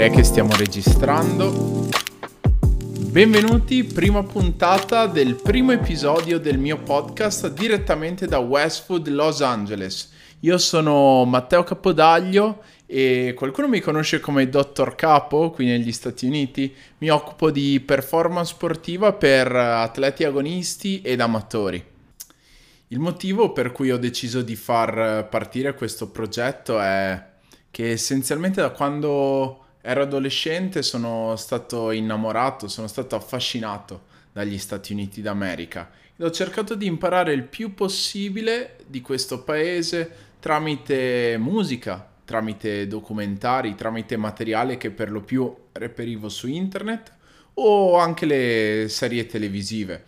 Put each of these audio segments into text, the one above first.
Direi che stiamo registrando. Benvenuti, prima puntata del primo episodio del mio podcast direttamente da Westwood, Los Angeles. Io sono Matteo Capodaglio e qualcuno mi conosce come Dottor Capo qui negli Stati Uniti. Mi occupo di performance sportiva per atleti agonisti ed amatori. Il motivo per cui ho deciso di far partire questo progetto è che essenzialmente da quando ero adolescente sono stato innamorato, sono stato affascinato dagli Stati Uniti d'America ed ho cercato di imparare il più possibile di questo paese tramite musica, tramite documentari, tramite materiale che per lo più reperivo su internet o anche le serie televisive.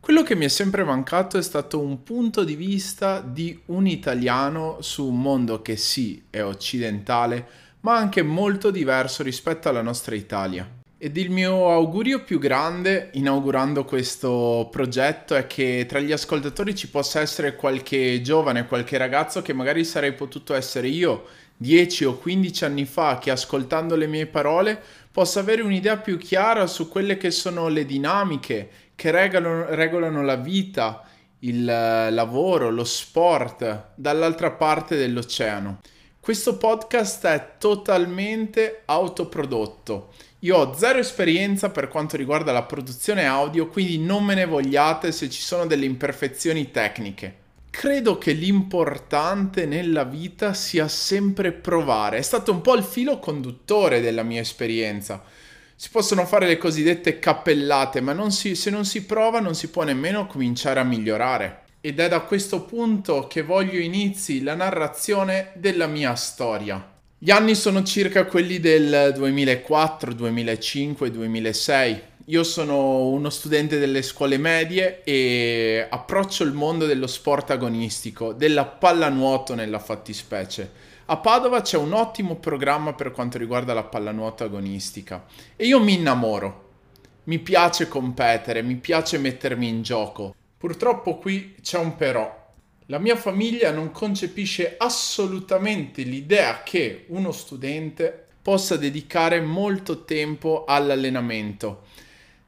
Quello che mi è sempre mancato è stato un punto di vista di un italiano su un mondo che sì è occidentale, ma anche molto diverso rispetto alla nostra Italia. Ed il mio augurio più grande inaugurando questo progetto è che tra gli ascoltatori ci possa essere qualche giovane, qualche ragazzo che magari sarei potuto essere io 10 o 15 anni fa che ascoltando le mie parole possa avere un'idea più chiara su quelle che sono le dinamiche che regolano, regolano la vita, il lavoro, lo sport dall'altra parte dell'oceano. Questo podcast è totalmente autoprodotto. Io ho zero esperienza per quanto riguarda la produzione audio, quindi non me ne vogliate se ci sono delle imperfezioni tecniche. Credo che l'importante nella vita sia sempre provare. È stato un po' il filo conduttore della mia esperienza. Si possono fare le cosiddette cappellate, ma non si, se non si prova non si può nemmeno cominciare a migliorare. Ed è da questo punto che voglio inizi la narrazione della mia storia. Gli anni sono circa quelli del 2004, 2005, 2006 io sono uno studente delle scuole medie e approccio il mondo dello sport agonistico, della pallanuoto nella fattispecie. A Padova c'è un ottimo programma per quanto riguarda la pallanuoto agonistica e io mi innamoro. Mi piace competere, mi piace mettermi in gioco. Purtroppo qui c'è un però. La mia famiglia non concepisce assolutamente l'idea che uno studente possa dedicare molto tempo all'allenamento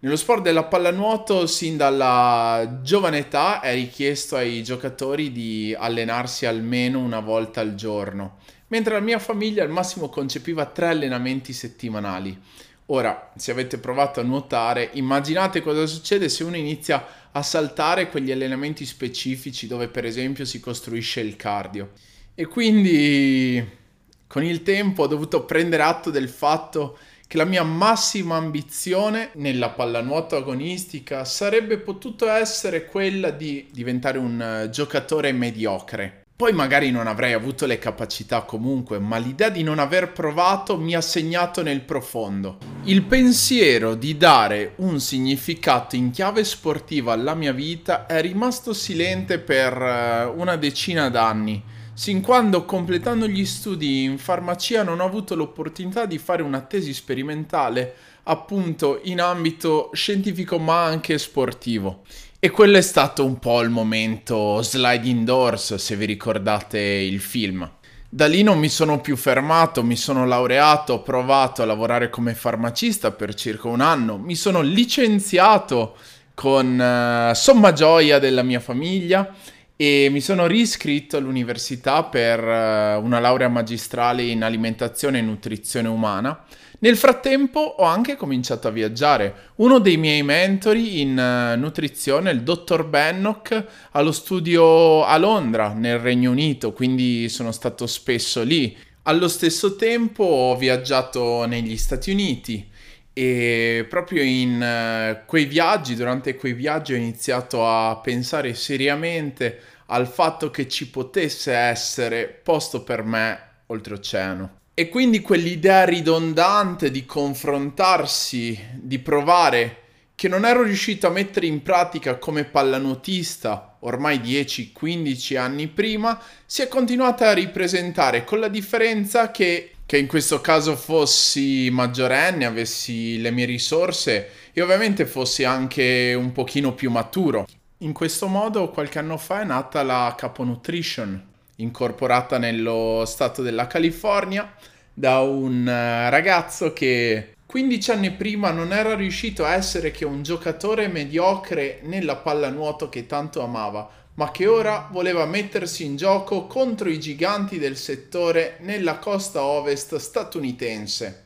nello sport della pallanuoto, sin dalla giovane età, è richiesto ai giocatori di allenarsi almeno una volta al giorno, mentre la mia famiglia al massimo concepiva tre allenamenti settimanali. Ora, se avete provato a nuotare, immaginate cosa succede se uno inizia a saltare quegli allenamenti specifici dove per esempio si costruisce il cardio. E quindi con il tempo ho dovuto prendere atto del fatto che la mia massima ambizione nella pallanuoto agonistica sarebbe potuta essere quella di diventare un uh, giocatore mediocre. Poi magari non avrei avuto le capacità comunque, ma l'idea di non aver provato mi ha segnato nel profondo. Il pensiero di dare un significato in chiave sportiva alla mia vita è rimasto silente per uh, una decina d'anni sin quando completando gli studi in farmacia non ho avuto l'opportunità di fare una tesi sperimentale appunto in ambito scientifico ma anche sportivo. E quello è stato un po' il momento sliding doors, se vi ricordate il film. Da lì non mi sono più fermato, mi sono laureato, ho provato a lavorare come farmacista per circa un anno, mi sono licenziato con uh, somma gioia della mia famiglia e mi sono riscritto all'università per uh, una laurea magistrale in alimentazione e nutrizione umana. Nel frattempo ho anche cominciato a viaggiare. Uno dei miei mentori in uh, nutrizione, il dottor Bennock, ha lo studio a Londra, nel Regno Unito, quindi sono stato spesso lì. Allo stesso tempo ho viaggiato negli Stati Uniti e proprio in uh, quei viaggi, durante quei viaggi ho iniziato a pensare seriamente al fatto che ci potesse essere posto per me oltreoceano. E quindi quell'idea ridondante di confrontarsi, di provare, che non ero riuscito a mettere in pratica come pallanuotista ormai 10-15 anni prima, si è continuata a ripresentare con la differenza che che in questo caso fossi maggiorenne, avessi le mie risorse e ovviamente fossi anche un pochino più maturo. In questo modo qualche anno fa è nata la Capo Nutrition, incorporata nello stato della California, da un eh, ragazzo che 15 anni prima non era riuscito a essere che un giocatore mediocre nella pallanuoto che tanto amava, ma che ora voleva mettersi in gioco contro i giganti del settore nella costa ovest statunitense.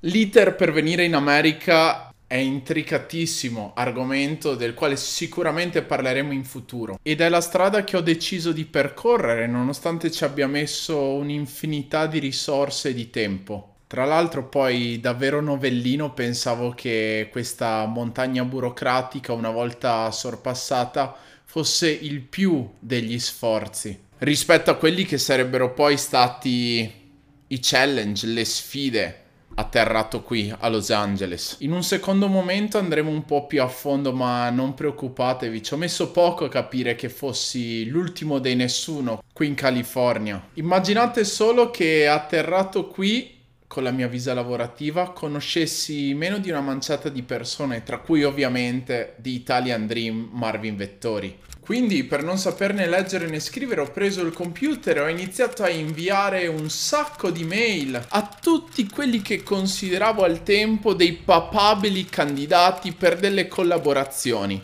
L'iter per venire in America è intricatissimo, argomento del quale sicuramente parleremo in futuro. Ed è la strada che ho deciso di percorrere, nonostante ci abbia messo un'infinità di risorse e di tempo. Tra l'altro poi davvero novellino pensavo che questa montagna burocratica una volta sorpassata fosse il più degli sforzi rispetto a quelli che sarebbero poi stati i challenge, le sfide atterrato qui a Los Angeles. In un secondo momento andremo un po' più a fondo, ma non preoccupatevi, ci ho messo poco a capire che fossi l'ultimo dei nessuno qui in California. Immaginate solo che atterrato qui con la mia visa lavorativa conoscessi meno di una manciata di persone, tra cui ovviamente di Italian Dream Marvin Vettori. Quindi per non saperne leggere né scrivere ho preso il computer e ho iniziato a inviare un sacco di mail a tutti quelli che consideravo al tempo dei papabili candidati per delle collaborazioni.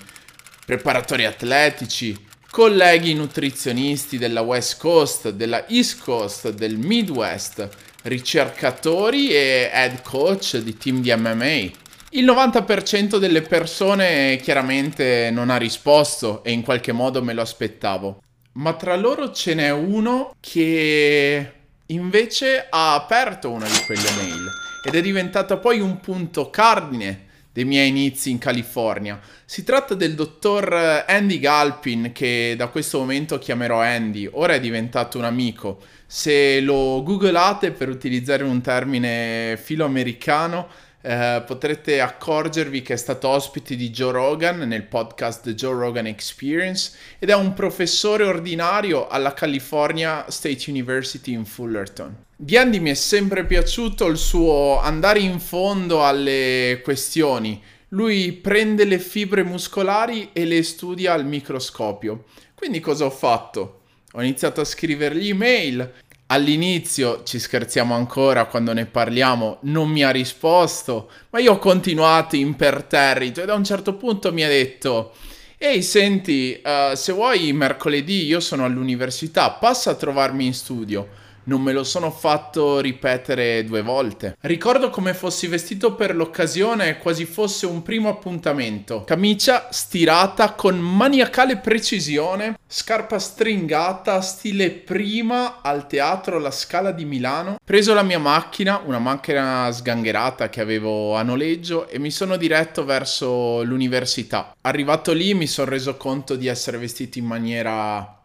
Preparatori atletici, colleghi nutrizionisti della West Coast, della East Coast, del Midwest, ricercatori e head coach di team di MMA. Il 90% delle persone chiaramente non ha risposto e in qualche modo me lo aspettavo. Ma tra loro ce n'è uno che invece ha aperto una di quelle mail ed è diventata poi un punto cardine dei miei inizi in California. Si tratta del dottor Andy Galpin, che da questo momento chiamerò Andy, ora è diventato un amico. Se lo googlate per utilizzare un termine filoamericano, eh, potrete accorgervi che è stato ospite di Joe Rogan nel podcast The Joe Rogan Experience ed è un professore ordinario alla California State University in Fullerton. Di Andy mi è sempre piaciuto il suo andare in fondo alle questioni. Lui prende le fibre muscolari e le studia al microscopio. Quindi cosa ho fatto? Ho iniziato a scrivergli email, All'inizio ci scherziamo ancora quando ne parliamo, non mi ha risposto, ma io ho continuato imperterrito e a un certo punto mi ha detto Ehi, senti, uh, se vuoi mercoledì io sono all'università, passa a trovarmi in studio non me lo sono fatto ripetere due volte. Ricordo come fossi vestito per l'occasione quasi fosse un primo appuntamento. Camicia stirata con maniacale precisione, scarpa stringata, stile prima al teatro La Scala di Milano. Preso la mia macchina, una macchina sgangherata che avevo a noleggio e mi sono diretto verso l'università. Arrivato lì mi sono reso conto di essere vestito in maniera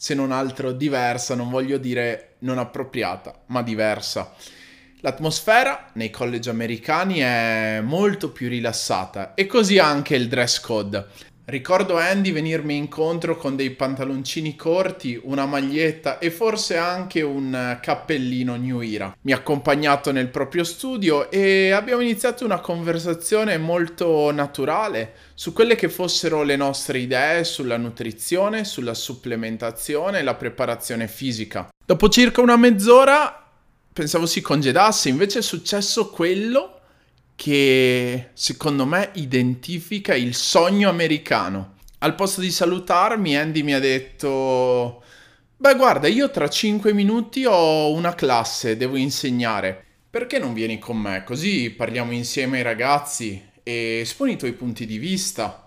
se non altro diversa, non voglio dire non appropriata, ma diversa. L'atmosfera nei college americani è molto più rilassata e così anche il dress code. Ricordo Andy venirmi incontro con dei pantaloncini corti, una maglietta e forse anche un cappellino New Era. Mi ha accompagnato nel proprio studio e abbiamo iniziato una conversazione molto naturale su quelle che fossero le nostre idee sulla nutrizione, sulla supplementazione e la preparazione fisica. Dopo circa una mezz'ora pensavo si congedasse, invece è successo quello che secondo me identifica il sogno americano. Al posto di salutarmi, Andy mi ha detto: Beh, guarda, io tra 5 minuti ho una classe, devo insegnare. Perché non vieni con me? Così parliamo insieme ai ragazzi e esponi i tuoi punti di vista.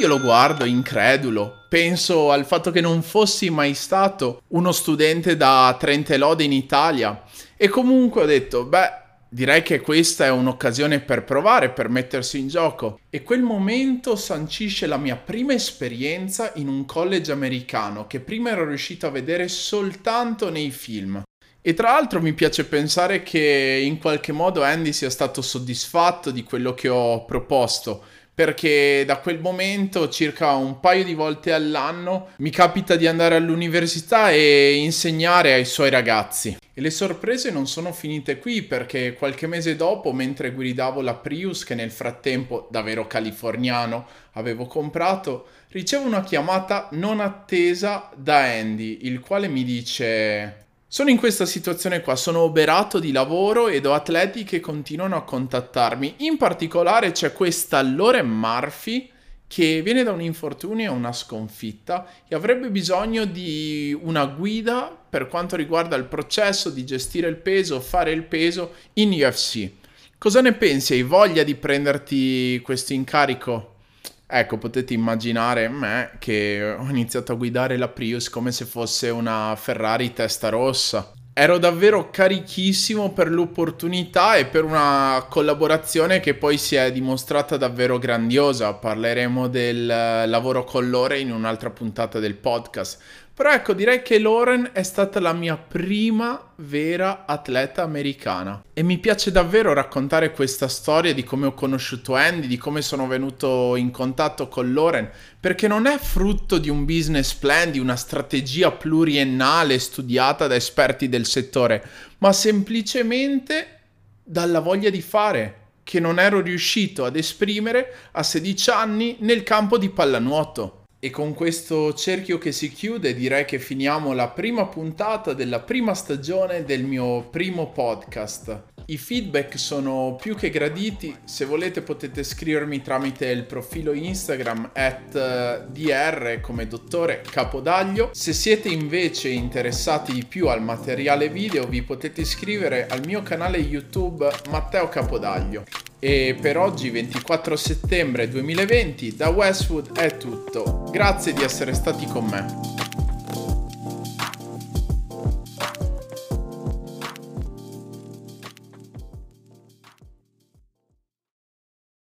Io lo guardo incredulo, penso al fatto che non fossi mai stato uno studente da Trente Lode in Italia e comunque ho detto, beh, Direi che questa è un'occasione per provare, per mettersi in gioco. E quel momento sancisce la mia prima esperienza in un college americano che prima ero riuscito a vedere soltanto nei film. E tra l'altro mi piace pensare che in qualche modo Andy sia stato soddisfatto di quello che ho proposto perché da quel momento circa un paio di volte all'anno mi capita di andare all'università e insegnare ai suoi ragazzi. E le sorprese non sono finite qui perché qualche mese dopo, mentre guidavo la Prius che nel frattempo, davvero californiano, avevo comprato, ricevo una chiamata non attesa da Andy, il quale mi dice Sono in questa situazione qua, sono oberato di lavoro ed ho atleti che continuano a contattarmi. In particolare c'è questa Loren Murphy che viene da un infortunio e una sconfitta e avrebbe bisogno di una guida per quanto riguarda il processo di gestire il peso, fare il peso in UFC. Cosa ne pensi? Hai voglia di prenderti questo incarico? Ecco, potete immaginare me che ho iniziato a guidare la Prius come se fosse una Ferrari testa rossa. Ero davvero carichissimo per l'opportunità e per una collaborazione che poi si è dimostrata davvero grandiosa. Parleremo del lavoro con Lore in un'altra puntata del podcast. Però ecco, direi che Lauren è stata la mia prima vera atleta americana. E mi piace davvero raccontare questa storia di come ho conosciuto Andy, di come sono venuto in contatto con Lauren, perché non è frutto di un business plan, di una strategia pluriennale studiata da esperti del settore, ma semplicemente dalla voglia di fare che non ero riuscito ad esprimere a 16 anni nel campo di pallanuoto. E con questo cerchio che si chiude direi che finiamo la prima puntata della prima stagione del mio primo podcast. I feedback sono più che graditi, se volete potete scrivermi tramite il profilo Instagram at eh, dr come dottore Capodaglio. Se siete invece interessati più al materiale video vi potete iscrivere al mio canale YouTube Matteo Capodaglio. E per oggi 24 settembre 2020 da Westwood è tutto. Grazie di essere stati con me.